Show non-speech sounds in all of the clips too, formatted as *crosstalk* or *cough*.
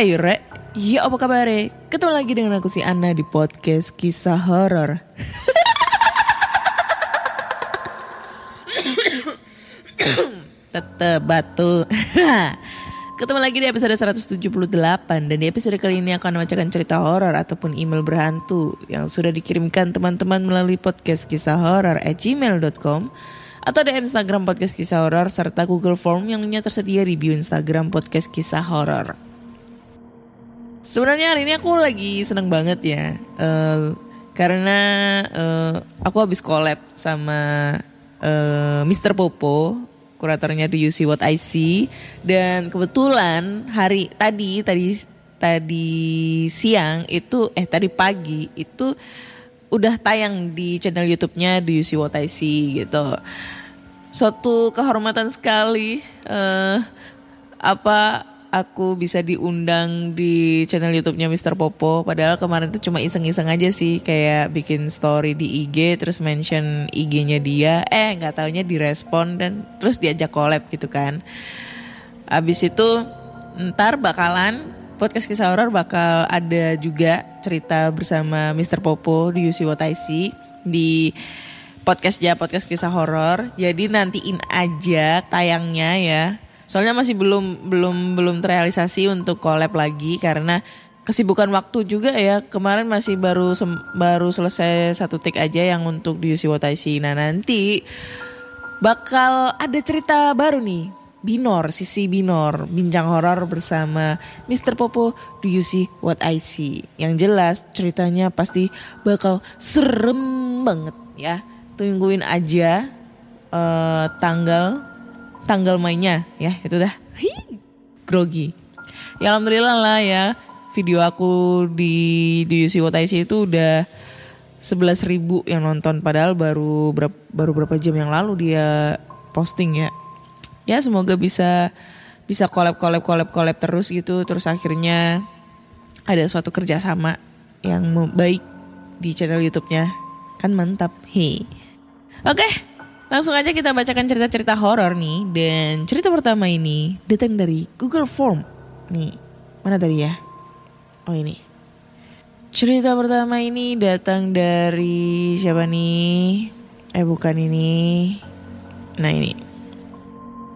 Hai Re, ya apa kabar Ketemu lagi dengan aku si Anna di podcast kisah horor. Tetep batu. Ketemu lagi di episode 178 dan di episode kali ini akan membacakan cerita horor ataupun email berhantu yang sudah dikirimkan teman-teman melalui podcast kisah horor at gmail.com atau di Instagram podcast kisah horor serta Google Form yang lainnya tersedia di bio Instagram podcast kisah horor. Sebenarnya hari ini aku lagi seneng banget ya, eh, karena eh, aku habis collab sama eh, Mr. Popo, kuratornya di You See What I See, dan kebetulan hari tadi tadi tadi siang itu eh tadi pagi itu udah tayang di channel YouTube-nya di You See What I See gitu. Suatu kehormatan sekali eh apa aku bisa diundang di channel YouTube-nya Mr. Popo. Padahal kemarin tuh cuma iseng-iseng aja sih, kayak bikin story di IG, terus mention IG-nya dia. Eh, nggak taunya direspon dan terus diajak collab gitu kan. Abis itu ntar bakalan podcast kisah horor bakal ada juga cerita bersama Mr. Popo di UC What I See di podcast ya podcast kisah horor. Jadi nantiin aja tayangnya ya. Soalnya masih belum belum belum terrealisasi untuk collab lagi karena kesibukan waktu juga ya. Kemarin masih baru sem- baru selesai satu take aja yang untuk di UC What I See. Nah, nanti bakal ada cerita baru nih. Binor, sisi Binor, bincang horor bersama Mr. Popo Do You See What I See. Yang jelas ceritanya pasti bakal serem banget ya. Tungguin aja eh, tanggal tanggal mainnya ya itu dah. Hi, grogi. Ya alhamdulillah lah ya video aku di di See What I See itu udah 11.000 ribu yang nonton padahal baru berapa, baru berapa jam yang lalu dia posting ya. Ya semoga bisa bisa collab collab collab collab terus gitu terus akhirnya ada suatu kerjasama yang baik di channel YouTube-nya kan mantap hei. Oke, langsung aja kita bacakan cerita-cerita horor nih dan cerita pertama ini datang dari Google Form. Nih, mana tadi ya? Oh ini. Cerita pertama ini datang dari siapa nih? Eh bukan ini. Nah ini.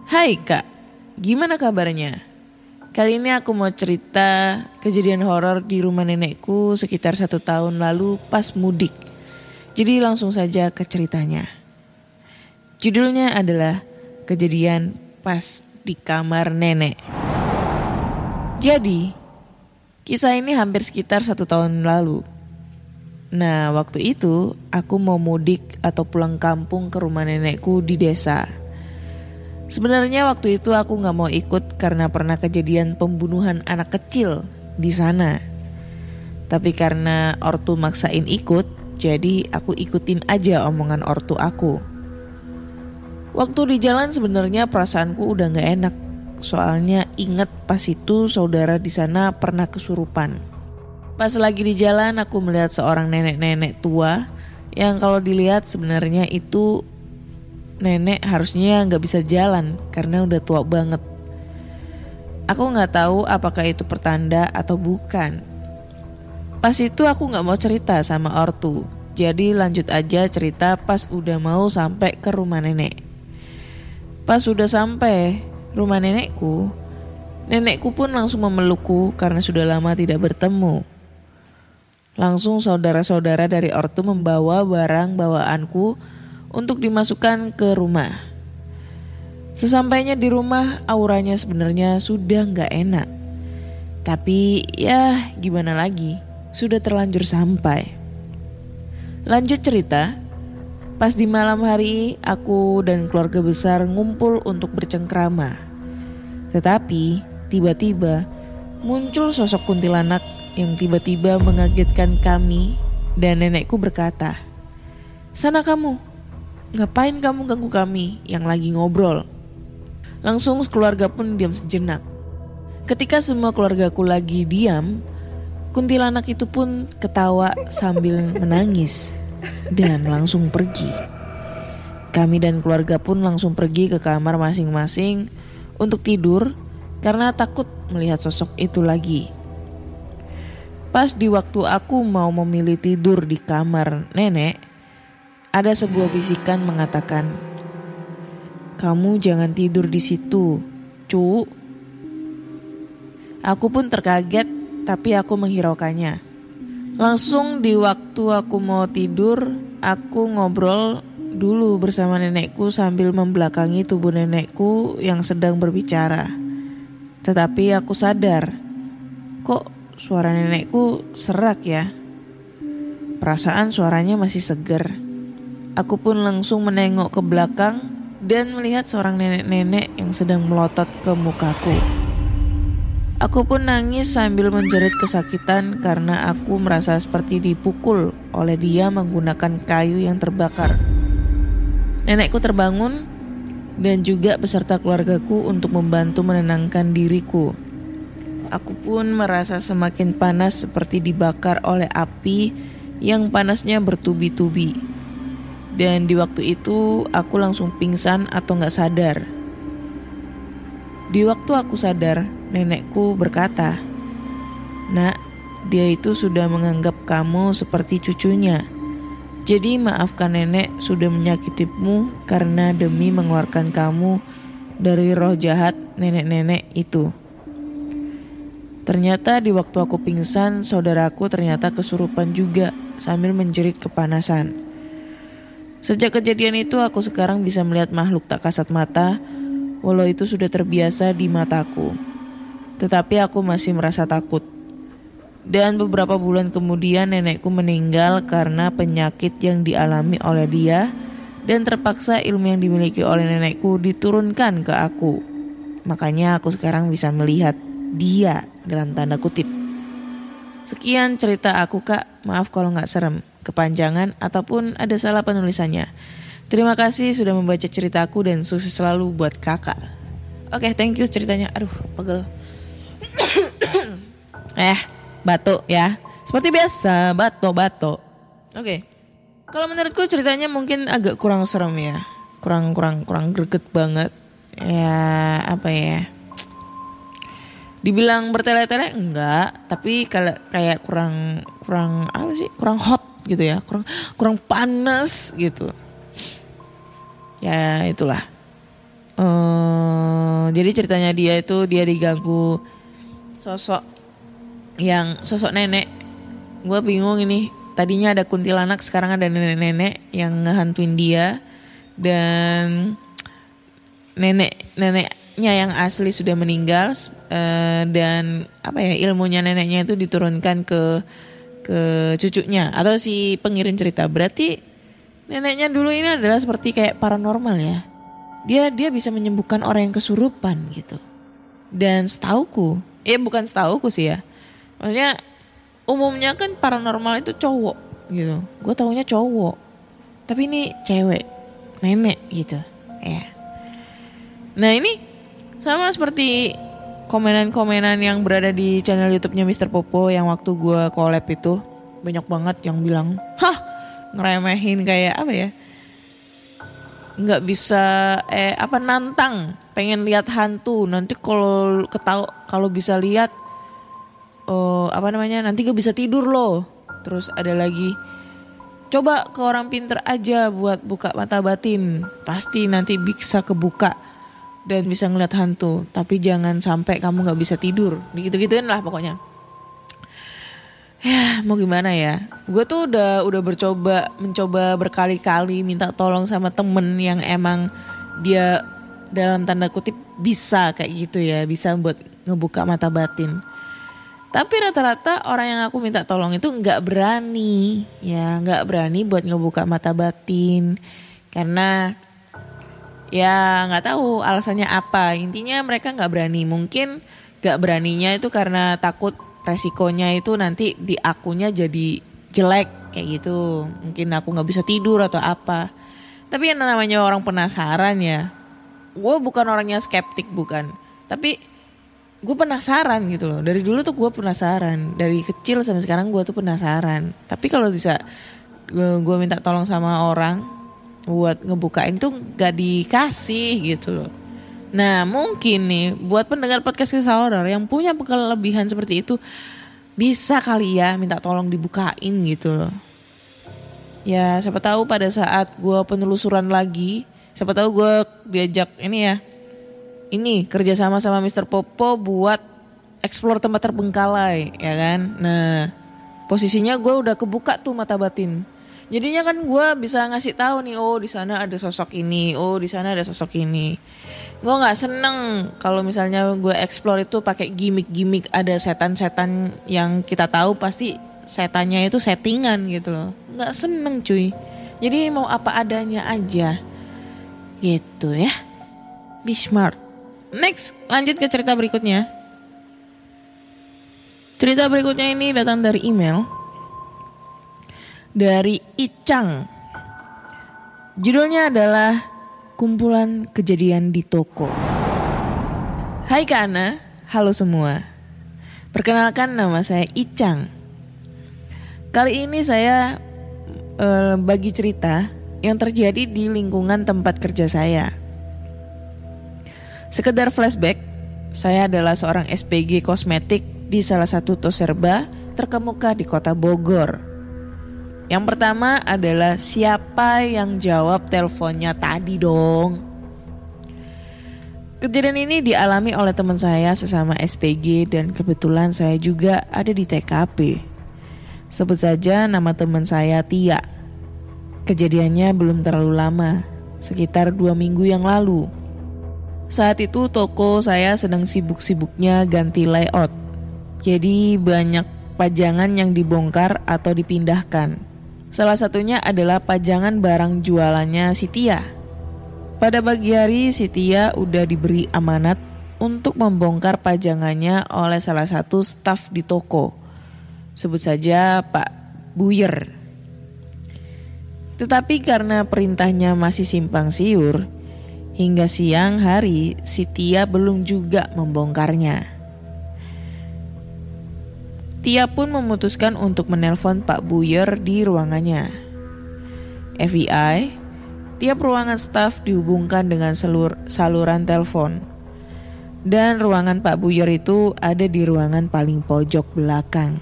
Hai kak, gimana kabarnya? Kali ini aku mau cerita kejadian horor di rumah nenekku sekitar satu tahun lalu pas mudik. Jadi langsung saja ke ceritanya. Judulnya adalah kejadian pas di kamar nenek. Jadi, kisah ini hampir sekitar satu tahun lalu. Nah, waktu itu aku mau mudik atau pulang kampung ke rumah nenekku di desa. Sebenarnya waktu itu aku nggak mau ikut karena pernah kejadian pembunuhan anak kecil di sana. Tapi karena ortu maksain ikut, jadi aku ikutin aja omongan ortu aku. Waktu di jalan sebenarnya perasaanku udah nggak enak. Soalnya inget pas itu saudara di sana pernah kesurupan. Pas lagi di jalan aku melihat seorang nenek-nenek tua yang kalau dilihat sebenarnya itu nenek harusnya nggak bisa jalan karena udah tua banget. Aku nggak tahu apakah itu pertanda atau bukan. Pas itu aku nggak mau cerita sama ortu, jadi lanjut aja cerita pas udah mau sampai ke rumah nenek. Pas udah sampai rumah nenekku, nenekku pun langsung memelukku karena sudah lama tidak bertemu. Langsung saudara-saudara dari ortu membawa barang bawaanku untuk dimasukkan ke rumah. Sesampainya di rumah, auranya sebenarnya sudah nggak enak. Tapi ya gimana lagi, sudah terlanjur sampai. Lanjut cerita, pas di malam hari aku dan keluarga besar ngumpul untuk bercengkrama. Tetapi tiba-tiba muncul sosok kuntilanak yang tiba-tiba mengagetkan kami dan nenekku berkata, Sana kamu, ngapain kamu ganggu kami yang lagi ngobrol? Langsung keluarga pun diam sejenak. Ketika semua keluargaku lagi diam, kuntilanak itu pun ketawa sambil menangis dan langsung pergi. Kami dan keluarga pun langsung pergi ke kamar masing-masing untuk tidur karena takut melihat sosok itu lagi. Pas di waktu aku mau memilih tidur di kamar nenek, ada sebuah bisikan mengatakan, "Kamu jangan tidur di situ, cu." Aku pun terkaget, tapi aku menghiraukannya. Langsung di waktu aku mau tidur, aku ngobrol dulu bersama nenekku sambil membelakangi tubuh nenekku yang sedang berbicara. Tetapi aku sadar, kok suara nenekku serak ya. Perasaan suaranya masih seger. Aku pun langsung menengok ke belakang dan melihat seorang nenek-nenek yang sedang melotot ke mukaku. Aku pun nangis sambil menjerit kesakitan karena aku merasa seperti dipukul oleh dia menggunakan kayu yang terbakar. Nenekku terbangun dan juga beserta keluargaku untuk membantu menenangkan diriku. Aku pun merasa semakin panas seperti dibakar oleh api yang panasnya bertubi-tubi. Dan di waktu itu aku langsung pingsan atau nggak sadar. Di waktu aku sadar, nenekku berkata, Nak, dia itu sudah menganggap kamu seperti cucunya. Jadi maafkan nenek sudah menyakitimu karena demi mengeluarkan kamu dari roh jahat nenek-nenek itu. Ternyata di waktu aku pingsan, saudaraku ternyata kesurupan juga sambil menjerit kepanasan. Sejak kejadian itu aku sekarang bisa melihat makhluk tak kasat mata, walau itu sudah terbiasa di mataku. Tetapi aku masih merasa takut. Dan beberapa bulan kemudian nenekku meninggal karena penyakit yang dialami oleh dia dan terpaksa ilmu yang dimiliki oleh nenekku diturunkan ke aku. Makanya aku sekarang bisa melihat dia dalam tanda kutip. Sekian cerita aku kak, maaf kalau nggak serem, kepanjangan ataupun ada salah penulisannya. Terima kasih sudah membaca ceritaku dan sukses selalu buat kakak. Oke, thank you ceritanya. Aduh, pegel. *coughs* eh, batuk ya. Seperti biasa, bato-bato. Oke. Kalau menurutku ceritanya mungkin agak kurang serem ya. Kurang kurang kurang greget banget. Ya, apa ya? Dibilang bertele-tele enggak, tapi kalau kayak kurang kurang apa sih? Kurang hot gitu ya. Kurang kurang panas gitu. Ya, itulah. Uh, jadi ceritanya dia itu dia diganggu sosok yang sosok nenek. Gue bingung ini. Tadinya ada kuntilanak, sekarang ada nenek-nenek yang ngehantuin dia dan nenek neneknya yang asli sudah meninggal uh, dan apa ya ilmunya neneknya itu diturunkan ke ke cucunya atau si pengirim cerita. Berarti neneknya dulu ini adalah seperti kayak paranormal ya. Dia dia bisa menyembuhkan orang yang kesurupan gitu. Dan setauku, eh bukan setauku sih ya. Maksudnya umumnya kan paranormal itu cowok gitu. Gue taunya cowok. Tapi ini cewek nenek gitu. Ya. Nah ini sama seperti komenan-komenan yang berada di channel YouTube-nya Mr. Popo yang waktu gue collab itu. Banyak banget yang bilang hah ngeremehin kayak apa ya? Nggak bisa eh apa nantang pengen lihat hantu. Nanti kalau ketahu kalau bisa lihat oh apa namanya nanti gue bisa tidur loh. Terus ada lagi coba ke orang pinter aja buat buka mata batin. Pasti nanti bisa kebuka dan bisa ngeliat hantu. Tapi jangan sampai kamu nggak bisa tidur. Gitu gituin lah pokoknya. Ya mau gimana ya? Gue tuh udah udah bercoba mencoba berkali-kali minta tolong sama temen yang emang dia dalam tanda kutip bisa kayak gitu ya bisa buat ngebuka mata batin. Tapi rata-rata orang yang aku minta tolong itu nggak berani ya nggak berani buat ngebuka mata batin. Karena ya nggak tahu alasannya apa. Intinya mereka nggak berani. Mungkin nggak beraninya itu karena takut resikonya itu nanti di akunya jadi jelek kayak gitu. Mungkin aku nggak bisa tidur atau apa. Tapi yang namanya orang penasaran ya gue bukan orangnya skeptik bukan. Tapi gue penasaran gitu loh. Dari dulu tuh gue penasaran. Dari kecil sampai sekarang gue tuh penasaran. Tapi kalau bisa gue minta tolong sama orang buat ngebukain tuh gak dikasih gitu loh. Nah mungkin nih buat pendengar podcast kisah horor yang punya kelebihan seperti itu bisa kali ya minta tolong dibukain gitu loh. Ya siapa tahu pada saat gue penelusuran lagi, siapa tahu gue diajak ini ya, ini kerjasama sama Mr. Popo buat explore tempat terbengkalai ya kan. Nah posisinya gue udah kebuka tuh mata batin. Jadinya kan gue bisa ngasih tahu nih, oh di sana ada sosok ini, oh di sana ada sosok ini gue nggak seneng kalau misalnya gue explore itu pakai gimmick-gimmick ada setan-setan yang kita tahu pasti setannya itu settingan gitu loh nggak seneng cuy jadi mau apa adanya aja gitu ya be smart next lanjut ke cerita berikutnya cerita berikutnya ini datang dari email dari Icang judulnya adalah kumpulan kejadian di toko. Hai Kak Ana, halo semua. Perkenalkan nama saya Icang. Kali ini saya uh, bagi cerita yang terjadi di lingkungan tempat kerja saya. Sekedar flashback, saya adalah seorang SPG kosmetik di salah satu toserba terkemuka di kota Bogor. Yang pertama adalah siapa yang jawab teleponnya tadi dong. Kejadian ini dialami oleh teman saya sesama SPG dan kebetulan saya juga ada di TKP. Sebut saja nama teman saya Tia. Kejadiannya belum terlalu lama, sekitar dua minggu yang lalu. Saat itu toko saya sedang sibuk-sibuknya ganti layout. Jadi banyak pajangan yang dibongkar atau dipindahkan. Salah satunya adalah pajangan barang jualannya Sitia. Pada pagi hari Sitia udah diberi amanat untuk membongkar pajangannya oleh salah satu staf di toko. Sebut saja Pak Buyer. Tetapi karena perintahnya masih simpang siur, hingga siang hari Sitia belum juga membongkarnya. Tia pun memutuskan untuk menelpon Pak Buyer di ruangannya. FBI, tiap ruangan staf dihubungkan dengan selur, saluran telepon. Dan ruangan Pak Buyer itu ada di ruangan paling pojok belakang.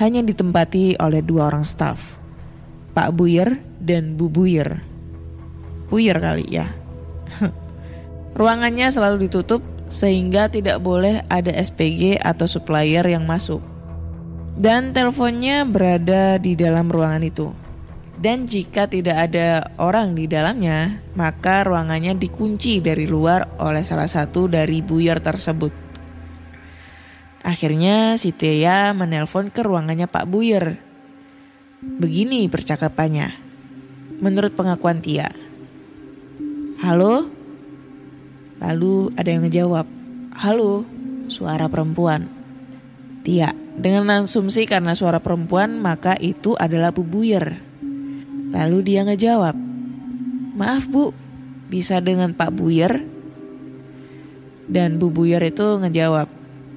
Hanya ditempati oleh dua orang staf. Pak Buyer dan Bu Buyer. Buyer kali ya. *laughs* Ruangannya selalu ditutup sehingga tidak boleh ada SPG atau supplier yang masuk dan teleponnya berada di dalam ruangan itu. Dan jika tidak ada orang di dalamnya, maka ruangannya dikunci dari luar oleh salah satu dari buyer tersebut. Akhirnya si Tia menelpon ke ruangannya Pak Buyer. Begini percakapannya. Menurut pengakuan Tia. Halo? Lalu ada yang ngejawab. Halo, suara perempuan. Tia, dengan asumsi karena suara perempuan maka itu adalah Bu Buyer. Lalu dia ngejawab, maaf Bu, bisa dengan Pak Buyer? Dan Bu Buyer itu ngejawab,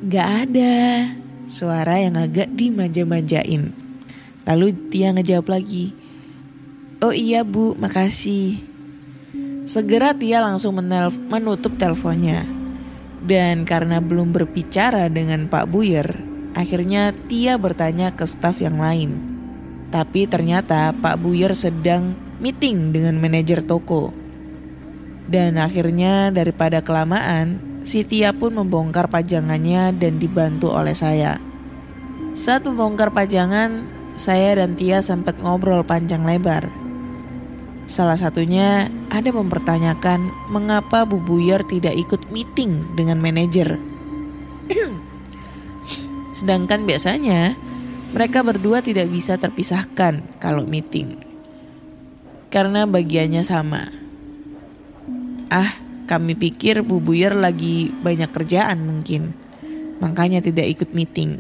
gak ada. Suara yang agak dimanja-manjain. Lalu dia ngejawab lagi, oh iya Bu, makasih. Segera dia langsung menutup teleponnya. Dan karena belum berbicara dengan Pak Buyer, Akhirnya Tia bertanya ke staf yang lain. Tapi ternyata Pak Buyer sedang meeting dengan manajer toko. Dan akhirnya daripada kelamaan, si Tia pun membongkar pajangannya dan dibantu oleh saya. Saat membongkar pajangan, saya dan Tia sempat ngobrol panjang lebar. Salah satunya ada mempertanyakan mengapa Bu Buyer tidak ikut meeting dengan manajer. *clears throat* Sedangkan biasanya mereka berdua tidak bisa terpisahkan kalau meeting. Karena bagiannya sama. Ah, kami pikir Bu Buyer lagi banyak kerjaan mungkin. Makanya tidak ikut meeting.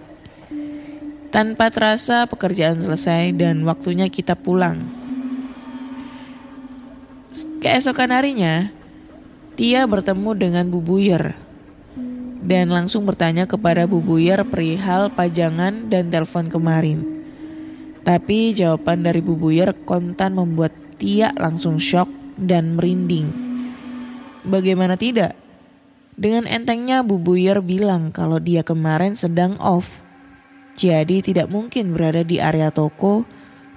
Tanpa terasa pekerjaan selesai dan waktunya kita pulang. Keesokan harinya, Tia bertemu dengan Bu Buyer dan langsung bertanya kepada Bu Buyer perihal pajangan dan telepon kemarin. Tapi jawaban dari Bu Buyer kontan membuat Tia langsung shock dan merinding. Bagaimana tidak? Dengan entengnya Bu Buyer bilang kalau dia kemarin sedang off. Jadi tidak mungkin berada di area toko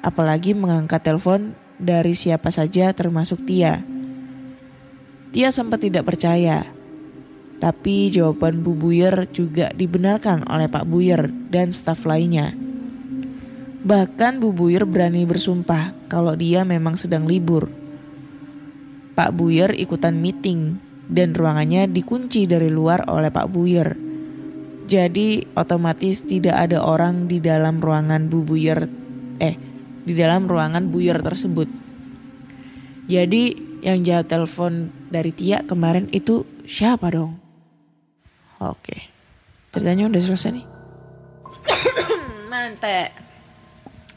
apalagi mengangkat telepon dari siapa saja termasuk Tia. Tia sempat tidak percaya. Tapi jawaban Bu Buyer juga dibenarkan oleh Pak Buyer dan staf lainnya. Bahkan Bu Buyer berani bersumpah kalau dia memang sedang libur. Pak Buyer ikutan meeting dan ruangannya dikunci dari luar oleh Pak Buyer. Jadi otomatis tidak ada orang di dalam ruangan Bu Buyer eh di dalam ruangan Buyer tersebut. Jadi yang jawab telepon dari Tia kemarin itu siapa dong? Oke. Ceritanya udah selesai nih. *coughs* Mantap.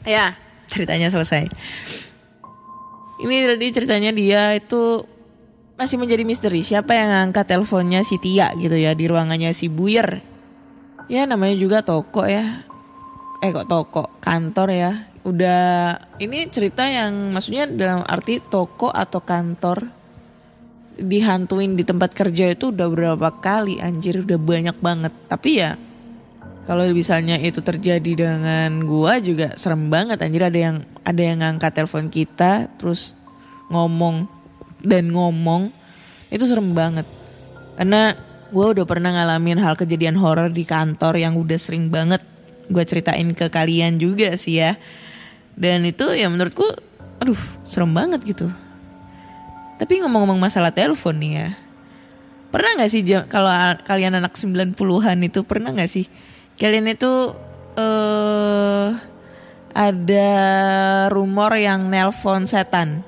Ya, ceritanya selesai. Ini tadi ceritanya dia itu masih menjadi misteri. Siapa yang ngangkat teleponnya si Tia gitu ya di ruangannya si Buyer. Ya namanya juga toko ya. Eh kok toko, kantor ya. Udah ini cerita yang maksudnya dalam arti toko atau kantor dihantuin di tempat kerja itu udah berapa kali anjir udah banyak banget. Tapi ya kalau misalnya itu terjadi dengan gua juga serem banget anjir ada yang ada yang ngangkat telepon kita terus ngomong dan ngomong itu serem banget. Karena gua udah pernah ngalamin hal kejadian horor di kantor yang udah sering banget gua ceritain ke kalian juga sih ya. Dan itu ya menurutku aduh serem banget gitu. Tapi ngomong-ngomong masalah telepon nih ya. Pernah gak sih kalau kalian anak 90-an itu pernah gak sih kalian itu eh ada rumor yang nelpon setan.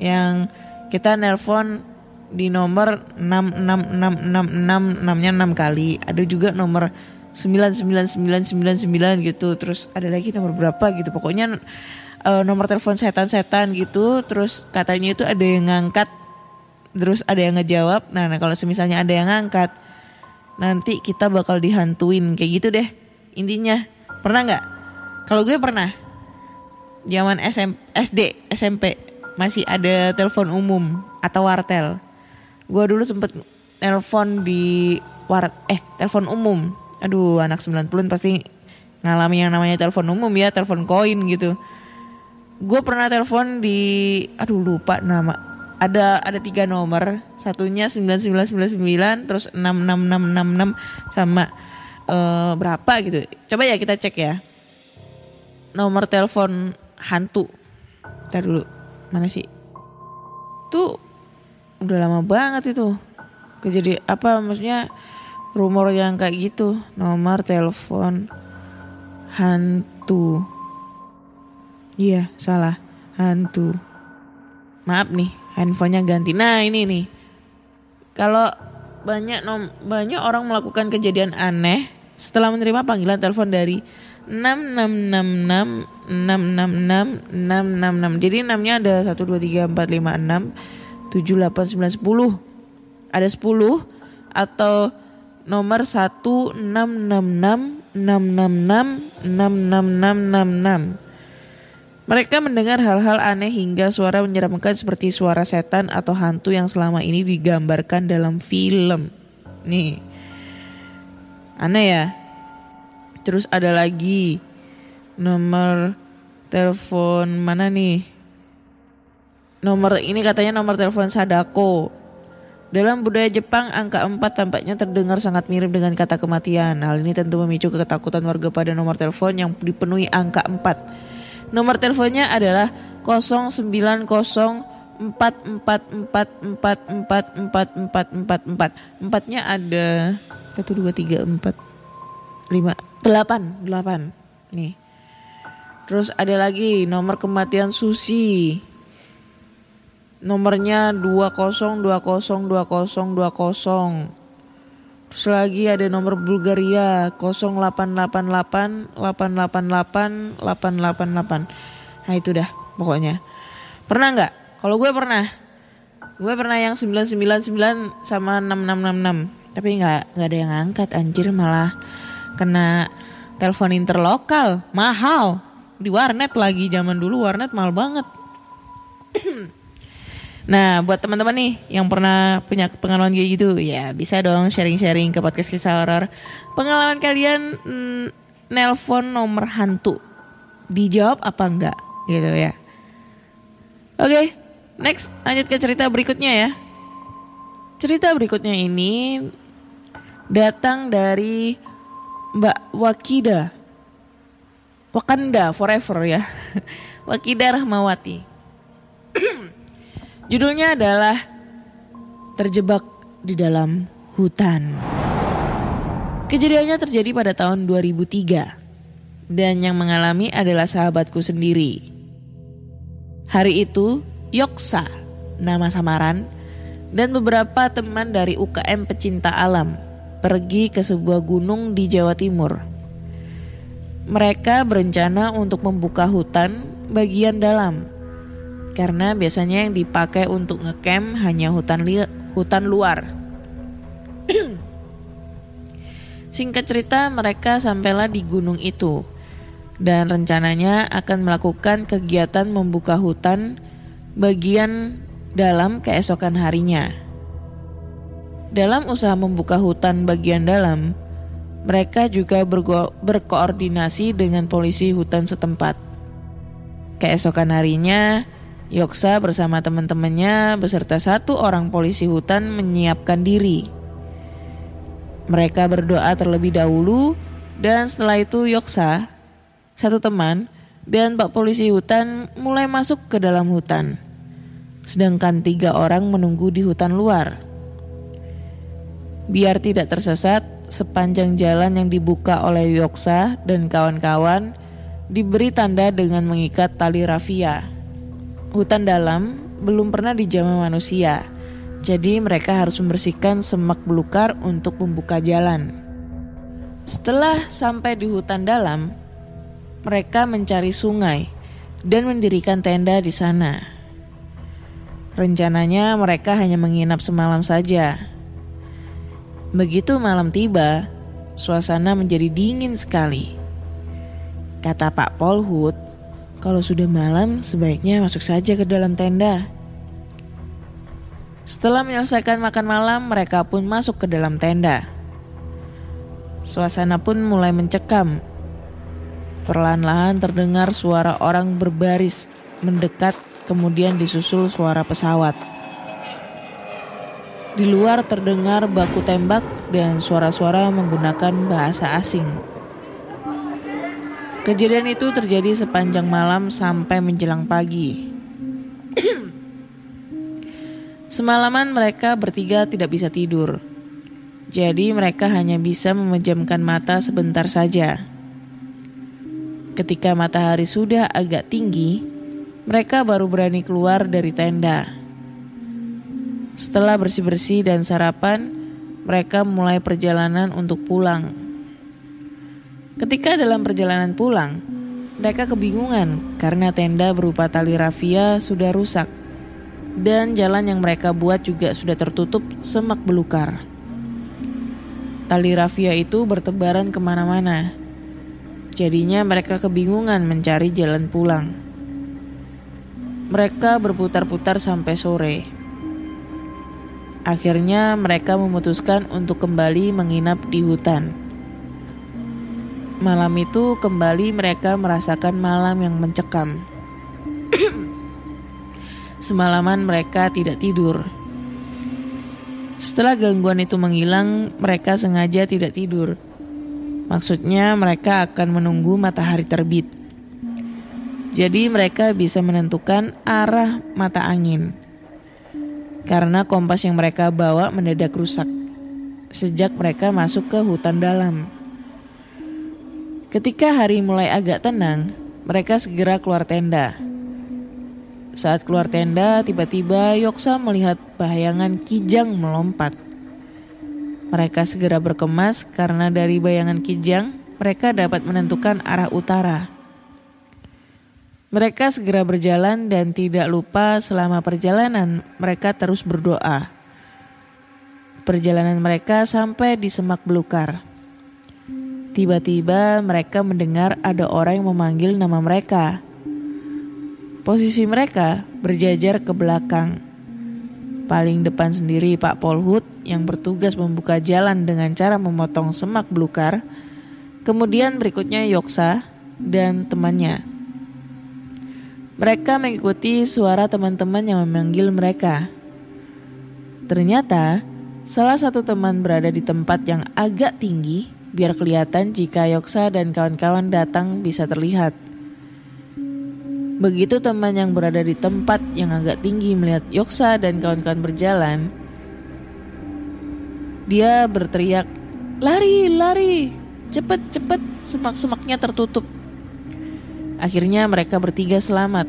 Yang kita nelpon di nomor 66666 nya 6 kali. Ada juga nomor 99999 gitu. Terus ada lagi nomor berapa gitu. Pokoknya eh, nomor telepon setan-setan gitu. Terus katanya itu ada yang ngangkat terus ada yang ngejawab. Nah, nah kalau semisalnya ada yang ngangkat, nanti kita bakal dihantuin kayak gitu deh. Intinya, pernah nggak? Kalau gue pernah. Zaman SM, SD, SMP masih ada telepon umum atau wartel. Gue dulu sempet telepon di war eh telepon umum. Aduh, anak 90-an pasti ngalami yang namanya telepon umum ya, telepon koin gitu. Gue pernah telepon di aduh lupa nama. Ada ada tiga nomor. Satunya 9999 terus 66666 sama eh, berapa gitu. Coba ya kita cek ya. Nomor telepon hantu. Ntar dulu mana sih? Tuh udah lama banget itu. Kejadian apa maksudnya rumor yang kayak gitu? Nomor telepon hantu. Iya salah. Hantu. Maaf nih handphonenya ganti. Nah ini nih. Kalau banyak nom banyak orang melakukan kejadian aneh setelah menerima panggilan telepon dari 6666 666 666 jadi 6 nya ada 1 2 3 4 5 6 7 8 9 10 ada 10 atau nomor 1666 666 66666 mereka mendengar hal-hal aneh hingga suara menyeramkan seperti suara setan atau hantu yang selama ini digambarkan dalam film. Nih. Aneh ya. Terus ada lagi nomor telepon mana nih? Nomor ini katanya nomor telepon Sadako. Dalam budaya Jepang, angka 4 tampaknya terdengar sangat mirip dengan kata kematian. Hal ini tentu memicu ketakutan warga pada nomor telepon yang dipenuhi angka 4. Nomor teleponnya adalah 0904444444444. Empatnya ada 1 2 3 4 5 8 8. Nih. Terus ada lagi nomor kematian Susi. Nomornya 20202020. Terus lagi ada nomor Bulgaria 0888 888 888. Nah itu dah pokoknya. Pernah nggak? Kalau gue pernah. Gue pernah yang 999 sama 6666. Tapi nggak nggak ada yang angkat anjir malah kena telepon interlokal mahal di warnet lagi zaman dulu warnet mahal banget. *clears throat* Nah, buat teman-teman nih yang pernah punya pengalaman kayak gitu, ya bisa dong sharing-sharing ke podcast kisah horor. Pengalaman kalian mm, nelpon nomor hantu, dijawab apa enggak, gitu ya? Oke, next lanjut ke cerita berikutnya ya. Cerita berikutnya ini datang dari Mbak Wakida, Wakanda Forever ya, *laughs* Wakida Rahmawati. *clears throat* Judulnya adalah Terjebak di dalam hutan. Kejadiannya terjadi pada tahun 2003 dan yang mengalami adalah sahabatku sendiri. Hari itu, Yoksa, nama samaran, dan beberapa teman dari UKM pecinta alam pergi ke sebuah gunung di Jawa Timur. Mereka berencana untuk membuka hutan bagian dalam karena biasanya yang dipakai untuk ngecamp hanya hutan li hutan luar. *clears throat* Singkat cerita, mereka sampailah di gunung itu dan rencananya akan melakukan kegiatan membuka hutan bagian dalam keesokan harinya. Dalam usaha membuka hutan bagian dalam, mereka juga berko berkoordinasi dengan polisi hutan setempat. Keesokan harinya, Yoksa bersama teman-temannya beserta satu orang polisi hutan menyiapkan diri. Mereka berdoa terlebih dahulu dan setelah itu Yoksa, satu teman, dan Pak Polisi hutan mulai masuk ke dalam hutan. Sedangkan tiga orang menunggu di hutan luar. Biar tidak tersesat, sepanjang jalan yang dibuka oleh Yoksa dan kawan-kawan diberi tanda dengan mengikat tali rafia hutan dalam belum pernah dijamah manusia. Jadi mereka harus membersihkan semak belukar untuk membuka jalan. Setelah sampai di hutan dalam, mereka mencari sungai dan mendirikan tenda di sana. Rencananya mereka hanya menginap semalam saja. Begitu malam tiba, suasana menjadi dingin sekali. Kata Pak Polhut, kalau sudah malam, sebaiknya masuk saja ke dalam tenda. Setelah menyelesaikan makan malam, mereka pun masuk ke dalam tenda. Suasana pun mulai mencekam. Perlahan-lahan terdengar suara orang berbaris mendekat, kemudian disusul suara pesawat. Di luar terdengar baku tembak dan suara-suara menggunakan bahasa asing. Kejadian itu terjadi sepanjang malam sampai menjelang pagi. Semalaman mereka bertiga tidak bisa tidur. Jadi mereka hanya bisa memejamkan mata sebentar saja. Ketika matahari sudah agak tinggi, mereka baru berani keluar dari tenda. Setelah bersih-bersih dan sarapan, mereka mulai perjalanan untuk pulang. Ketika dalam perjalanan pulang, mereka kebingungan karena tenda berupa tali rafia sudah rusak dan jalan yang mereka buat juga sudah tertutup semak belukar. Tali rafia itu bertebaran ke mana-mana. Jadinya mereka kebingungan mencari jalan pulang. Mereka berputar-putar sampai sore. Akhirnya mereka memutuskan untuk kembali menginap di hutan. Malam itu kembali mereka merasakan malam yang mencekam. Semalaman mereka tidak tidur. Setelah gangguan itu menghilang, mereka sengaja tidak tidur. Maksudnya mereka akan menunggu matahari terbit. Jadi mereka bisa menentukan arah mata angin. Karena kompas yang mereka bawa mendadak rusak sejak mereka masuk ke hutan dalam. Ketika hari mulai agak tenang, mereka segera keluar tenda. Saat keluar tenda, tiba-tiba Yoksa melihat bayangan Kijang melompat. Mereka segera berkemas karena dari bayangan Kijang, mereka dapat menentukan arah utara. Mereka segera berjalan dan tidak lupa selama perjalanan mereka terus berdoa. Perjalanan mereka sampai di semak belukar. Tiba-tiba mereka mendengar ada orang yang memanggil nama mereka. Posisi mereka berjajar ke belakang. Paling depan sendiri Pak Polhut yang bertugas membuka jalan dengan cara memotong semak belukar. Kemudian berikutnya Yoksa dan temannya. Mereka mengikuti suara teman-teman yang memanggil mereka. Ternyata salah satu teman berada di tempat yang agak tinggi biar kelihatan jika Yoksa dan kawan-kawan datang bisa terlihat. Begitu teman yang berada di tempat yang agak tinggi melihat Yoksa dan kawan-kawan berjalan, dia berteriak, "Lari, lari! Cepet, cepet! Semak-semaknya tertutup!" Akhirnya mereka bertiga selamat.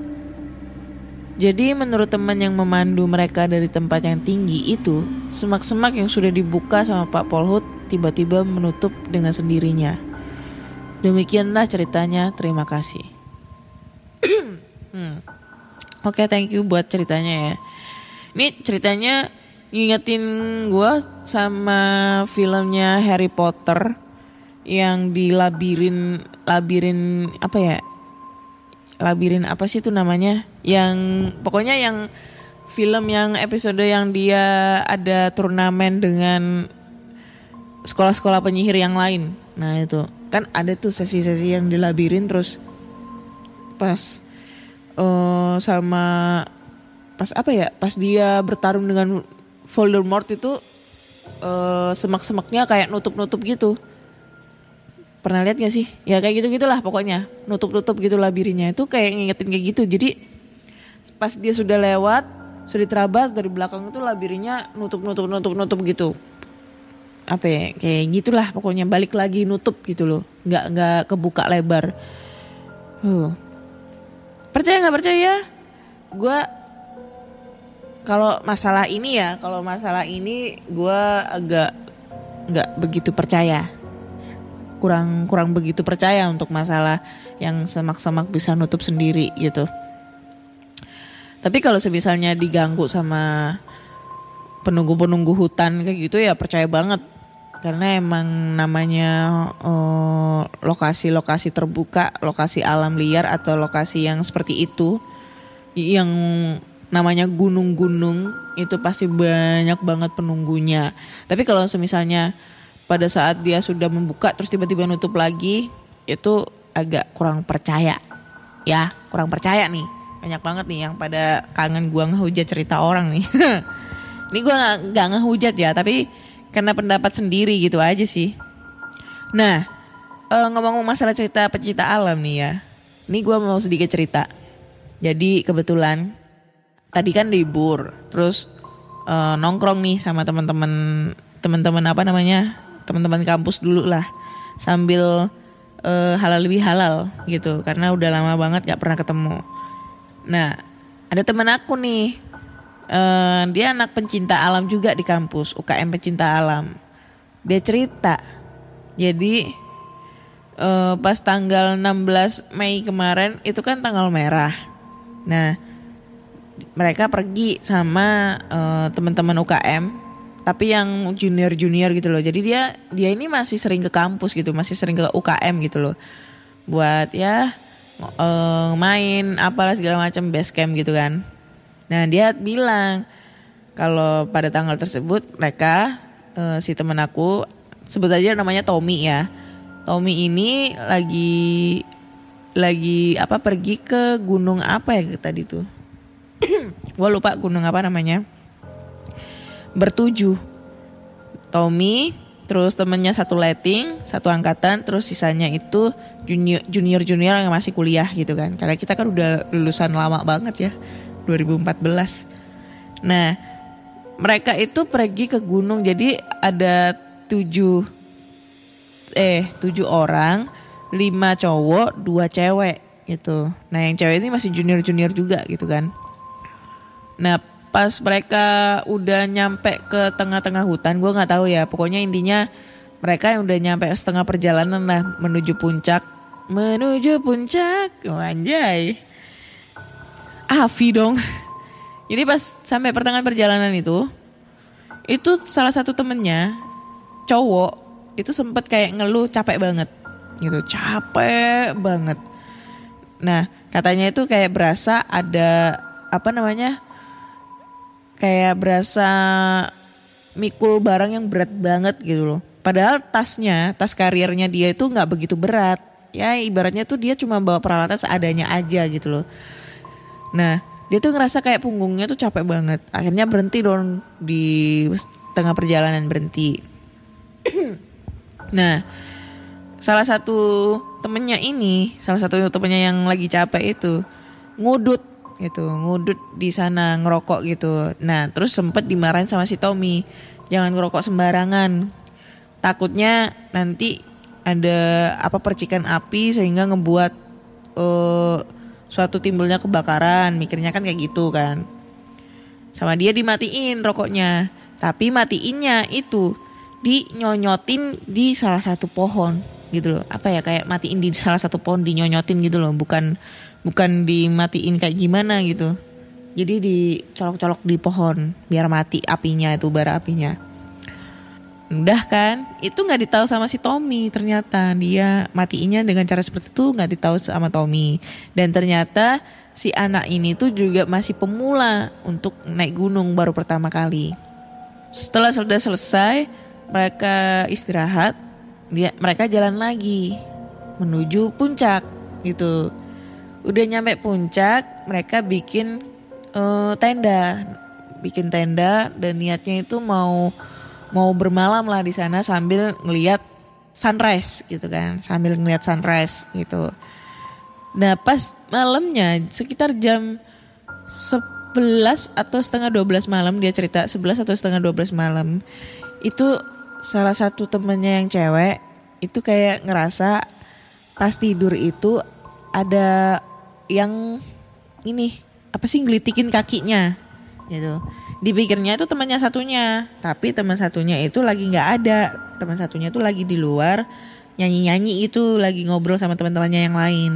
Jadi menurut teman yang memandu mereka dari tempat yang tinggi itu, semak-semak yang sudah dibuka sama Pak Polhut tiba-tiba menutup dengan sendirinya. Demikianlah ceritanya, terima kasih. *clears throat* Hmm. Oke, thank you buat ceritanya ya. Ini ceritanya ngingetin gue sama filmnya Harry Potter yang di labirin labirin apa ya labirin apa sih itu namanya yang pokoknya yang film yang episode yang dia ada turnamen dengan sekolah-sekolah penyihir yang lain nah itu kan ada tuh sesi-sesi yang di labirin terus pas eh, sama pas apa ya pas dia bertarung dengan Voldemort itu eh, semak-semaknya kayak nutup-nutup gitu pernah lihat gak sih? Ya kayak gitu gitulah pokoknya nutup-nutup gitu labirnya itu kayak ngingetin kayak gitu. Jadi pas dia sudah lewat, sudah diterabas dari belakang itu labirnya nutup-nutup nutup-nutup gitu. Apa ya? Kayak gitulah pokoknya balik lagi nutup gitu loh. Nggak nggak kebuka lebar. Huh. Percaya nggak percaya? Gue kalau masalah ini ya, kalau masalah ini gue agak nggak begitu percaya kurang kurang begitu percaya untuk masalah yang semak-semak bisa nutup sendiri gitu. Tapi kalau semisalnya diganggu sama penunggu-penunggu hutan kayak gitu ya percaya banget karena emang namanya eh, lokasi-lokasi terbuka, lokasi alam liar atau lokasi yang seperti itu yang namanya gunung-gunung itu pasti banyak banget penunggunya. Tapi kalau semisalnya pada saat dia sudah membuka terus tiba-tiba nutup lagi itu agak kurang percaya. Ya kurang percaya nih. Banyak banget nih yang pada kangen gua ngehujat cerita orang nih. *laughs* Ini gua nggak ngehujat ya tapi karena pendapat sendiri gitu aja sih. Nah eh, ngomong-ngomong masalah cerita pecinta alam nih ya. Ini gua mau sedikit cerita. Jadi kebetulan tadi kan libur terus eh, nongkrong nih sama teman-teman teman-teman apa namanya teman-teman kampus dulu lah sambil eh, halal lebih halal gitu karena udah lama banget gak pernah ketemu. Nah ada teman aku nih eh, dia anak pencinta alam juga di kampus UKM pencinta alam. Dia cerita jadi eh, pas tanggal 16 Mei kemarin itu kan tanggal merah. Nah mereka pergi sama eh, teman-teman UKM tapi yang junior junior gitu loh jadi dia dia ini masih sering ke kampus gitu masih sering ke UKM gitu loh buat ya eh, main apalah segala macam base camp gitu kan nah dia bilang kalau pada tanggal tersebut mereka eh, si temen aku sebut aja namanya Tommy ya. Tommy ini lagi lagi apa pergi ke gunung apa ya tadi tuh? *clears throat* Gue lupa gunung apa namanya. Bertujuh Tommy, terus temennya satu letting, satu angkatan, terus sisanya itu junior junior junior yang masih kuliah gitu kan. Karena kita kan udah lulusan lama banget ya, 2014. Nah, mereka itu pergi ke gunung, jadi ada tujuh eh tujuh orang, lima cowok, dua cewek gitu. Nah yang cewek ini masih junior junior juga gitu kan. Nah pas mereka udah nyampe ke tengah-tengah hutan, gue nggak tahu ya. Pokoknya intinya mereka yang udah nyampe setengah perjalanan lah menuju puncak, menuju puncak, oh, anjay. Afi dong. Jadi pas sampai pertengahan perjalanan itu, itu salah satu temennya cowok itu sempet kayak ngeluh capek banget. Gitu capek banget. Nah katanya itu kayak berasa ada apa namanya kayak berasa mikul barang yang berat banget gitu loh. Padahal tasnya tas karirnya dia itu nggak begitu berat. Ya ibaratnya tuh dia cuma bawa peralatan seadanya aja gitu loh nah dia tuh ngerasa kayak punggungnya tuh capek banget akhirnya berhenti dong di tengah perjalanan berhenti *clears throat* nah salah satu temennya ini, salah satu temennya yang lagi capek itu ngudut gitu, ngudut di sana ngerokok gitu. Nah, terus sempet dimarahin sama si Tommy, jangan ngerokok sembarangan. Takutnya nanti ada apa percikan api sehingga ngebuat uh, suatu timbulnya kebakaran, mikirnya kan kayak gitu kan. Sama dia dimatiin rokoknya, tapi matiinnya itu dinyonyotin di salah satu pohon gitu loh. Apa ya kayak matiin di salah satu pohon dinyonyotin gitu loh bukan bukan dimatiin kayak gimana gitu. Jadi dicolok-colok di pohon biar mati apinya itu bara apinya udah kan? Itu nggak ditahu sama si Tommy ternyata. Dia matiinnya dengan cara seperti itu nggak ditahu sama Tommy. Dan ternyata si anak ini tuh juga masih pemula untuk naik gunung baru pertama kali. Setelah sudah selesai mereka istirahat, dia mereka jalan lagi menuju puncak gitu. Udah nyampe puncak, mereka bikin uh, tenda, bikin tenda dan niatnya itu mau mau bermalam lah di sana sambil ngelihat sunrise gitu kan, sambil ngelihat sunrise gitu. Nah pas malamnya sekitar jam 11 atau setengah 12 malam dia cerita 11 atau setengah 12 malam itu salah satu temennya yang cewek itu kayak ngerasa pas tidur itu ada yang ini apa sih ngelitikin kakinya gitu dipikirnya itu temannya satunya. Tapi teman satunya itu lagi nggak ada. Teman satunya itu lagi di luar nyanyi nyanyi itu lagi ngobrol sama teman-temannya yang lain.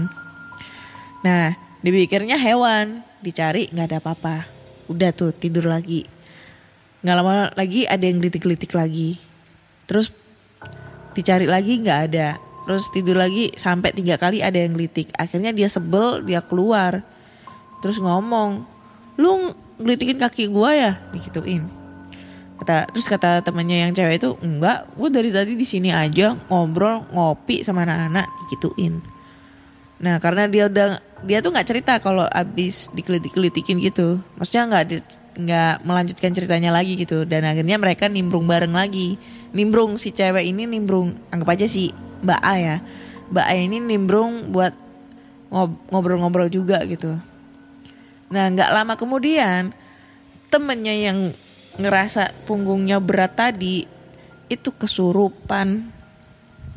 Nah dipikirnya hewan. Dicari nggak ada apa-apa. Udah tuh tidur lagi. Nggak lama lagi ada yang gelitik-gelitik lagi. Terus dicari lagi nggak ada. Terus tidur lagi sampai tiga kali ada yang gelitik. Akhirnya dia sebel dia keluar. Terus ngomong lu gelitikin kaki gua ya? Digituin. Kata terus kata temannya yang cewek itu enggak gua dari tadi di sini aja ngobrol ngopi sama anak-anak digituin. Nah karena dia udah dia tuh nggak cerita kalau abis digelitik-gelitikin gitu. Maksudnya nggak nggak melanjutkan ceritanya lagi gitu. Dan akhirnya mereka nimbrung bareng lagi. Nimbrung si cewek ini nimbrung anggap aja si Mbak A ya. Mbak A ini nimbrung buat ngobrol-ngobrol juga gitu nah nggak lama kemudian temennya yang ngerasa punggungnya berat tadi itu kesurupan.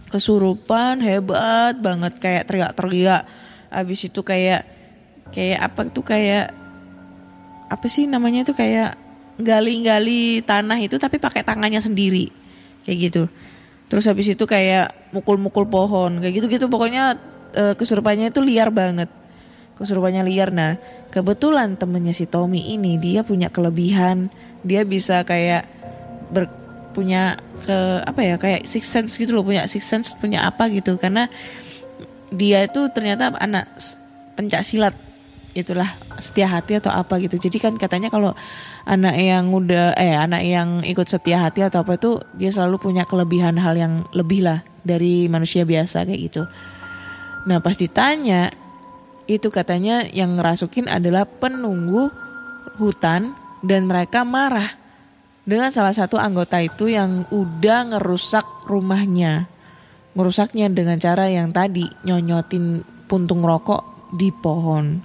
Kesurupan hebat banget kayak teriak-teriak. Abis itu kayak kayak apa tuh kayak apa sih namanya tuh kayak gali-gali tanah itu tapi pakai tangannya sendiri. Kayak gitu. Terus habis itu kayak mukul-mukul pohon kayak gitu gitu pokoknya uh, kesurupannya itu liar banget kesurupannya liar nah kebetulan temennya si Tommy ini dia punya kelebihan dia bisa kayak ber, punya ke apa ya kayak six sense gitu loh punya six sense punya apa gitu karena dia itu ternyata anak pencak silat itulah setia hati atau apa gitu. Jadi kan katanya kalau anak yang udah eh anak yang ikut setia hati atau apa itu dia selalu punya kelebihan hal yang lebih lah dari manusia biasa kayak gitu. Nah pas ditanya itu katanya yang ngerasukin adalah penunggu hutan dan mereka marah dengan salah satu anggota itu yang udah ngerusak rumahnya. Ngerusaknya dengan cara yang tadi nyonyotin puntung rokok di pohon.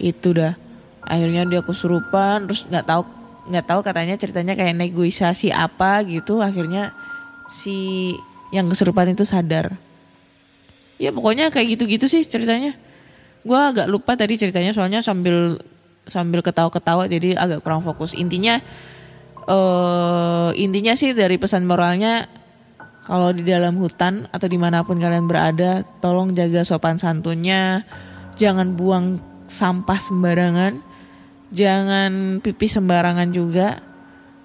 Itu dah. Akhirnya dia kesurupan terus nggak tahu nggak tahu katanya ceritanya kayak negosiasi apa gitu. Akhirnya si yang kesurupan itu sadar. Ya pokoknya kayak gitu-gitu sih ceritanya. Gua agak lupa tadi ceritanya soalnya sambil sambil ketawa-ketawa jadi agak kurang fokus. Intinya eh intinya sih dari pesan moralnya kalau di dalam hutan atau di mana pun kalian berada, tolong jaga sopan santunnya, jangan buang sampah sembarangan, jangan pipis sembarangan juga,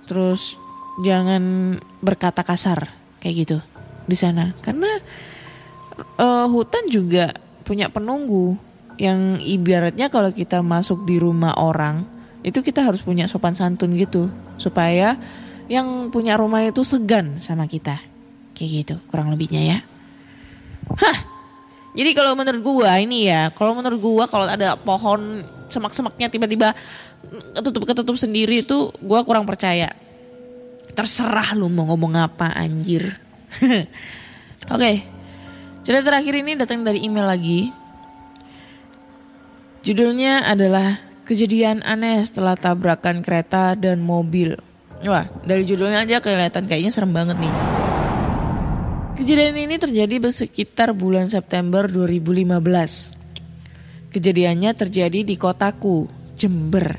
terus jangan berkata kasar kayak gitu di sana, karena eh, hutan juga punya penunggu yang ibaratnya kalau kita masuk di rumah orang itu kita harus punya sopan santun gitu supaya yang punya rumah itu segan sama kita. Kayak gitu kurang lebihnya ya. Hah. Jadi kalau menurut gua ini ya kalau menurut gua kalau ada pohon semak-semaknya tiba-tiba ketutup ketutup sendiri itu gua kurang percaya. Terserah lu mau ngomong apa anjir. *laughs* Oke. Cerita terakhir ini datang dari email lagi Judulnya adalah Kejadian aneh setelah tabrakan kereta dan mobil. Wah, dari judulnya aja kelihatan kayaknya serem banget nih. Kejadian ini terjadi sekitar bulan September 2015. Kejadiannya terjadi di kotaku, Jember.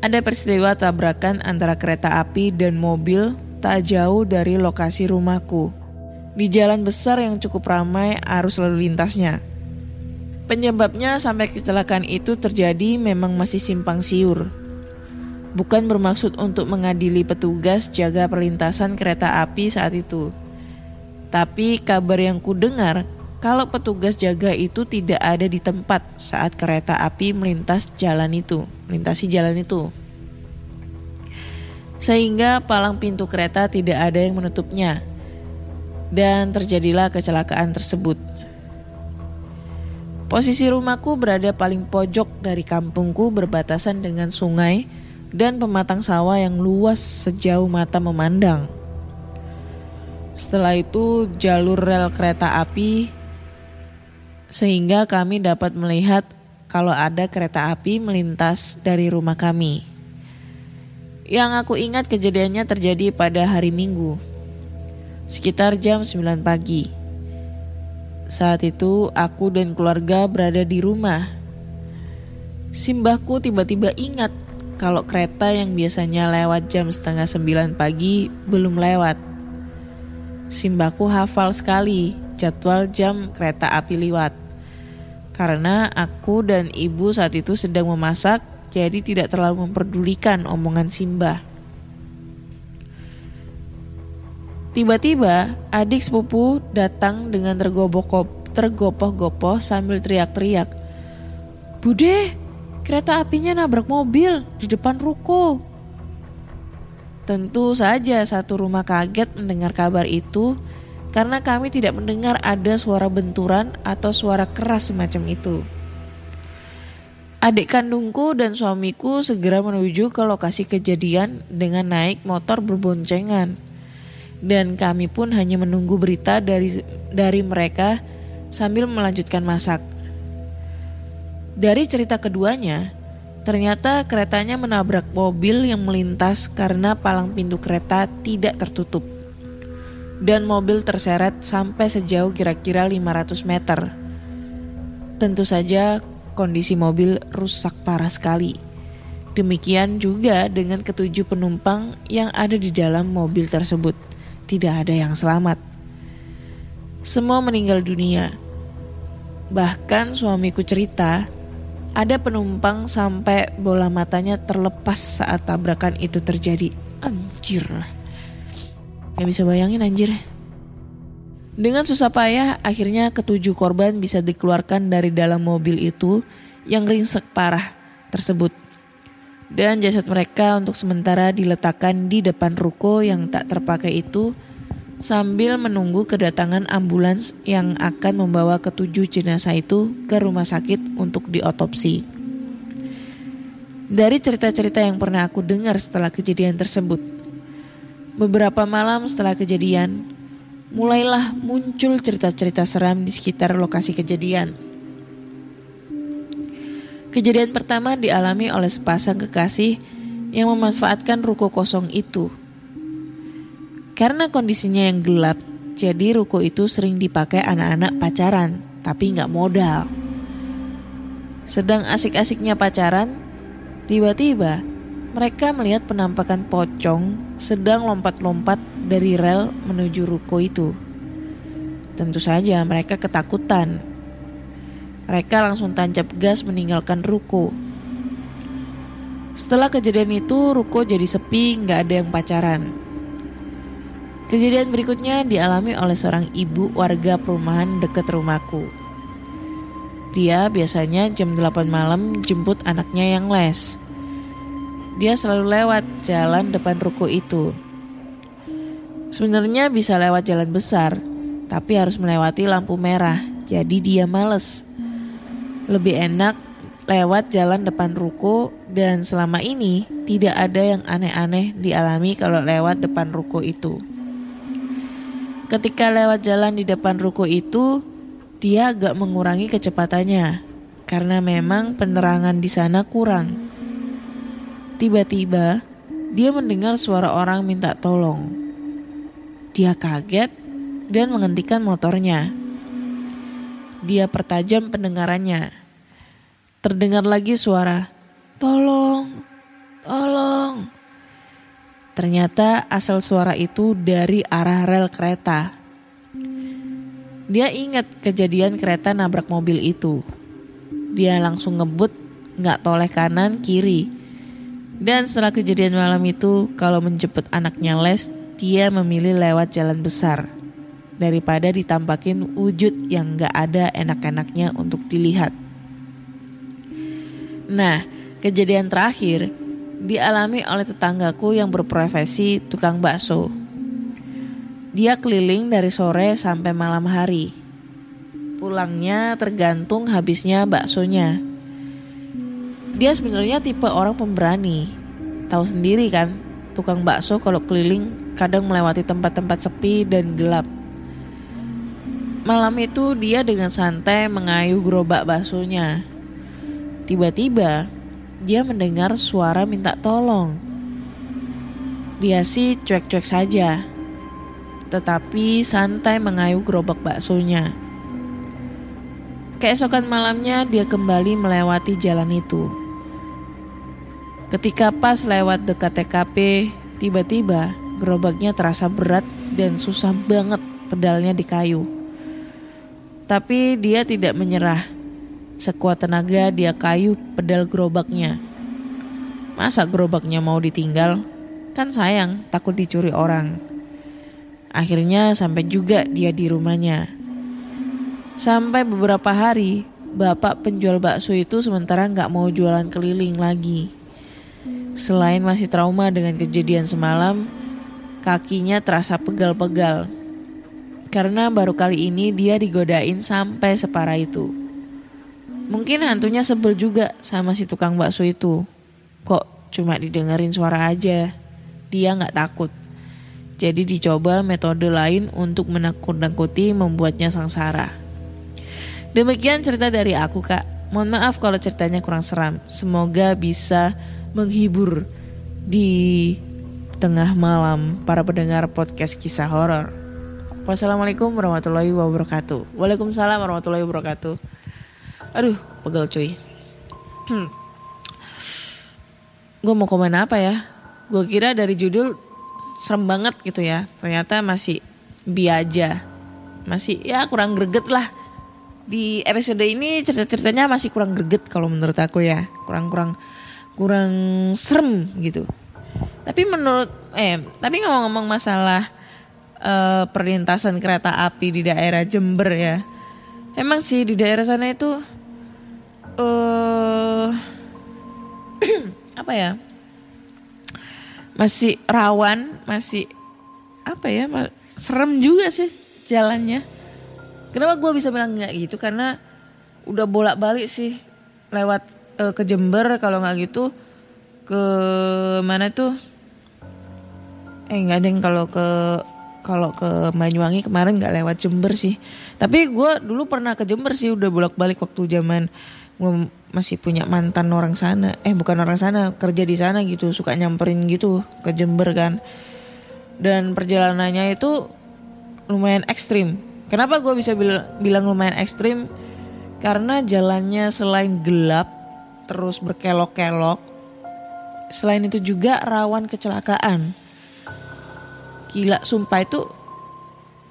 Ada peristiwa tabrakan antara kereta api dan mobil tak jauh dari lokasi rumahku. Di jalan besar yang cukup ramai arus lalu lintasnya. Penyebabnya sampai kecelakaan itu terjadi memang masih simpang siur. Bukan bermaksud untuk mengadili petugas jaga perlintasan kereta api saat itu. Tapi kabar yang kudengar kalau petugas jaga itu tidak ada di tempat saat kereta api melintas jalan itu, melintasi jalan itu. Sehingga palang pintu kereta tidak ada yang menutupnya. Dan terjadilah kecelakaan tersebut. Posisi rumahku berada paling pojok dari kampungku berbatasan dengan sungai dan pematang sawah yang luas sejauh mata memandang. Setelah itu jalur rel kereta api sehingga kami dapat melihat kalau ada kereta api melintas dari rumah kami. Yang aku ingat kejadiannya terjadi pada hari Minggu, sekitar jam 9 pagi. Saat itu aku dan keluarga berada di rumah. Simbahku tiba-tiba ingat kalau kereta yang biasanya lewat jam setengah sembilan pagi belum lewat. Simbahku hafal sekali jadwal jam kereta api lewat. Karena aku dan ibu saat itu sedang memasak, jadi tidak terlalu memperdulikan omongan Simbah. Tiba-tiba adik sepupu datang dengan tergopoh-gopoh sambil teriak-teriak. Bude, kereta apinya nabrak mobil di depan ruko. Tentu saja satu rumah kaget mendengar kabar itu karena kami tidak mendengar ada suara benturan atau suara keras semacam itu. Adik kandungku dan suamiku segera menuju ke lokasi kejadian dengan naik motor berboncengan dan kami pun hanya menunggu berita dari dari mereka sambil melanjutkan masak. Dari cerita keduanya, ternyata keretanya menabrak mobil yang melintas karena palang pintu kereta tidak tertutup. Dan mobil terseret sampai sejauh kira-kira 500 meter. Tentu saja kondisi mobil rusak parah sekali. Demikian juga dengan ketujuh penumpang yang ada di dalam mobil tersebut tidak ada yang selamat. Semua meninggal dunia. Bahkan suamiku cerita, ada penumpang sampai bola matanya terlepas saat tabrakan itu terjadi. Anjir. Gak bisa bayangin anjir. Dengan susah payah, akhirnya ketujuh korban bisa dikeluarkan dari dalam mobil itu yang ringsek parah tersebut dan jasad mereka untuk sementara diletakkan di depan ruko yang tak terpakai itu sambil menunggu kedatangan ambulans yang akan membawa ketujuh jenazah itu ke rumah sakit untuk diotopsi. Dari cerita-cerita yang pernah aku dengar setelah kejadian tersebut, beberapa malam setelah kejadian, mulailah muncul cerita-cerita seram di sekitar lokasi kejadian. Kejadian pertama dialami oleh sepasang kekasih yang memanfaatkan ruko kosong itu. Karena kondisinya yang gelap, jadi ruko itu sering dipakai anak-anak pacaran, tapi nggak modal. Sedang asik-asiknya pacaran, tiba-tiba mereka melihat penampakan pocong sedang lompat-lompat dari rel menuju ruko itu. Tentu saja mereka ketakutan. Mereka langsung tancap gas meninggalkan ruko. Setelah kejadian itu, ruko jadi sepi, nggak ada yang pacaran. Kejadian berikutnya dialami oleh seorang ibu warga perumahan dekat rumahku. Dia biasanya jam 8 malam jemput anaknya yang les. Dia selalu lewat jalan depan ruko itu. Sebenarnya bisa lewat jalan besar, tapi harus melewati lampu merah, jadi dia males. Lebih enak lewat jalan depan ruko dan selama ini tidak ada yang aneh-aneh dialami kalau lewat depan ruko itu. Ketika lewat jalan di depan ruko itu, dia agak mengurangi kecepatannya karena memang penerangan di sana kurang. Tiba-tiba, dia mendengar suara orang minta tolong. Dia kaget dan menghentikan motornya. Dia pertajam pendengarannya. Terdengar lagi suara, "Tolong, tolong." Ternyata asal suara itu dari arah rel kereta. Dia ingat kejadian kereta nabrak mobil itu. Dia langsung ngebut, nggak toleh kanan kiri. Dan setelah kejadian malam itu, kalau menjemput anaknya les, dia memilih lewat jalan besar daripada ditampakin wujud yang nggak ada enak-enaknya untuk dilihat. Nah, kejadian terakhir dialami oleh tetanggaku yang berprofesi tukang bakso. Dia keliling dari sore sampai malam hari. Pulangnya tergantung habisnya baksonya. Dia sebenarnya tipe orang pemberani. Tahu sendiri kan, tukang bakso kalau keliling kadang melewati tempat-tempat sepi dan gelap. Malam itu dia dengan santai mengayuh gerobak baksonya. Tiba-tiba dia mendengar suara minta tolong. Dia sih cuek-cuek saja tetapi santai mengayuh gerobak baksonya. Keesokan malamnya dia kembali melewati jalan itu. Ketika pas lewat dekat TKP, tiba-tiba gerobaknya terasa berat dan susah banget pedalnya di kayu. Tapi dia tidak menyerah. Sekuat tenaga dia kayu pedal gerobaknya. Masa gerobaknya mau ditinggal? Kan sayang, takut dicuri orang. Akhirnya sampai juga dia di rumahnya. Sampai beberapa hari, bapak penjual bakso itu sementara nggak mau jualan keliling lagi. Selain masih trauma dengan kejadian semalam, kakinya terasa pegal-pegal. Karena baru kali ini dia digodain sampai separah itu. Mungkin hantunya sebel juga sama si tukang bakso itu. Kok cuma didengerin suara aja. Dia nggak takut. Jadi dicoba metode lain untuk menakut-nakuti membuatnya sengsara. Demikian cerita dari aku kak. Mohon maaf kalau ceritanya kurang seram. Semoga bisa menghibur di tengah malam para pendengar podcast kisah horor. Wassalamualaikum warahmatullahi wabarakatuh. Waalaikumsalam warahmatullahi wabarakatuh. Aduh, pegel cuy. Hmm. Gue mau komen apa ya? Gue kira dari judul serem banget gitu ya. Ternyata masih biaja. Masih ya kurang greget lah. Di episode ini cerita-ceritanya masih kurang greget kalau menurut aku ya. Kurang-kurang kurang serem gitu. Tapi menurut eh tapi ngomong-ngomong masalah uh, perlintasan kereta api di daerah Jember ya. Emang sih di daerah sana itu uh, *clears throat* apa ya? masih rawan, masih apa ya, serem juga sih jalannya. Kenapa gue bisa bilang nggak gitu? Karena udah bolak balik sih lewat uh, ke Jember kalau nggak gitu ke mana tuh eh nggak yang kalau ke kalau ke Banyuwangi kemarin nggak lewat Jember sih. Tapi gue dulu pernah ke Jember sih udah bolak balik waktu zaman gue masih punya mantan orang sana. Eh bukan orang sana kerja di sana gitu suka nyamperin gitu ke Jember kan. Dan perjalanannya itu lumayan ekstrim. Kenapa gue bisa bil- bilang lumayan ekstrim? Karena jalannya selain gelap terus berkelok-kelok selain itu juga rawan kecelakaan gila sumpah itu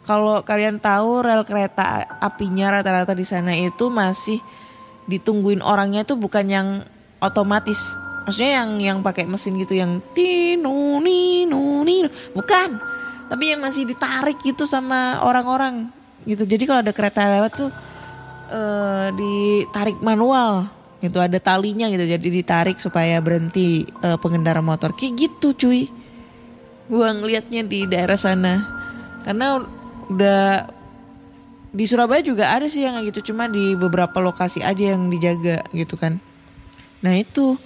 kalau kalian tahu rel kereta apinya rata-rata di sana itu masih ditungguin orangnya tuh bukan yang otomatis. Maksudnya yang yang pakai mesin gitu yang tino nino nino bukan. Tapi yang masih ditarik gitu sama orang-orang gitu. Jadi kalau ada kereta lewat tuh eh, ditarik manual gitu. Ada talinya gitu jadi ditarik supaya berhenti eh, pengendara motor. Kayak gitu cuy gua ngelihatnya di daerah sana. Karena udah di Surabaya juga ada sih yang gitu cuma di beberapa lokasi aja yang dijaga gitu kan. Nah itu.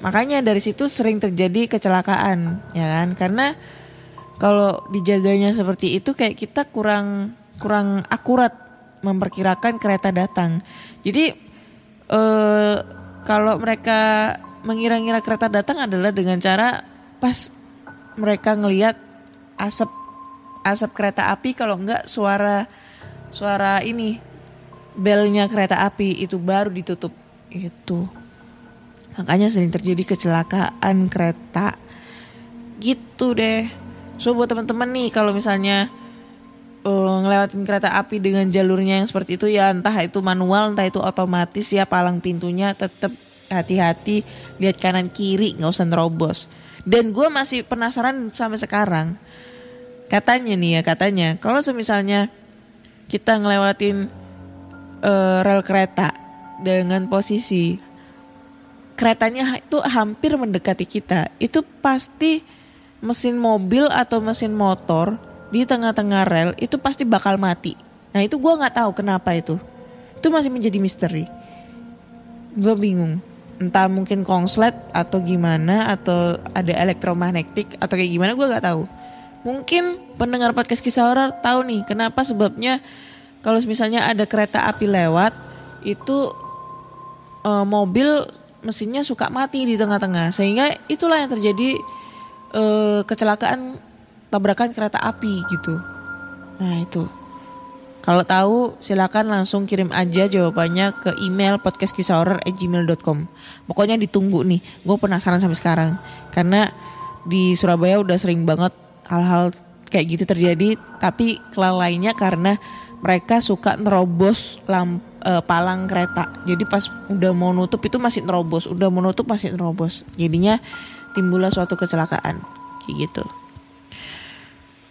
Makanya dari situ sering terjadi kecelakaan ya kan? Karena kalau dijaganya seperti itu kayak kita kurang kurang akurat memperkirakan kereta datang. Jadi eh kalau mereka mengira-ngira kereta datang adalah dengan cara pas mereka ngelihat asap asap kereta api kalau enggak suara suara ini belnya kereta api itu baru ditutup. Itu. Makanya sering terjadi kecelakaan kereta. Gitu deh. So buat teman-teman nih kalau misalnya eh, ngelewatin kereta api dengan jalurnya yang seperti itu ya entah itu manual entah itu otomatis ya palang pintunya tetap hati-hati lihat kanan kiri nggak usah nerobos dan gue masih penasaran sampai sekarang. Katanya nih ya katanya kalau semisalnya kita ngelewatin eh, rel kereta dengan posisi keretanya itu hampir mendekati kita itu pasti mesin mobil atau mesin motor di tengah-tengah rel itu pasti bakal mati. Nah itu gua nggak tahu kenapa itu. Itu masih menjadi misteri. Gue bingung entah mungkin konslet atau gimana atau ada elektromagnetik atau kayak gimana gue nggak tahu. Mungkin pendengar podcast kisah horor tahu nih kenapa sebabnya kalau misalnya ada kereta api lewat itu eh, mobil mesinnya suka mati di tengah-tengah. Sehingga itulah yang terjadi eh, kecelakaan tabrakan kereta api gitu. Nah itu kalau tahu silakan langsung kirim aja jawabannya ke email podcastkisahhoror@gmail.com. Pokoknya ditunggu nih. Gue penasaran sampai sekarang karena di Surabaya udah sering banget hal-hal kayak gitu terjadi tapi kelalainya karena mereka suka nerobos lamp eh, palang kereta. Jadi pas udah mau nutup itu masih nerobos, udah mau nutup masih nerobos. Jadinya timbullah suatu kecelakaan kayak gitu.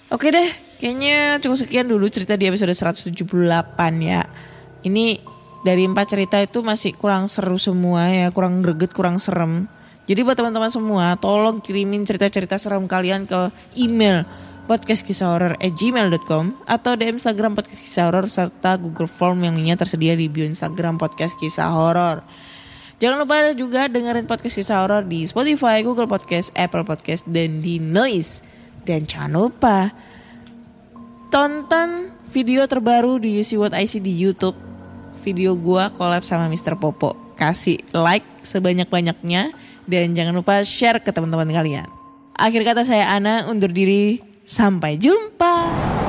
Oke deh, kayaknya cukup sekian dulu cerita di episode 178 ya. Ini dari empat cerita itu masih kurang seru semua ya, kurang greget, kurang serem. Jadi buat teman-teman semua, tolong kirimin cerita-cerita serem kalian ke email podcastkisahhoror@gmail.com atau di Instagram podcast kisah horor serta Google Form yang lainnya tersedia di bio Instagram podcast kisah horor. Jangan lupa juga dengerin podcast kisah horor di Spotify, Google Podcast, Apple Podcast, dan di Noise. Dan jangan lupa tonton video terbaru di You See What I See di YouTube. Video gua collab sama Mr. Popo. Kasih like sebanyak-banyaknya dan jangan lupa share ke teman-teman kalian. Akhir kata saya Ana undur diri. Sampai jumpa.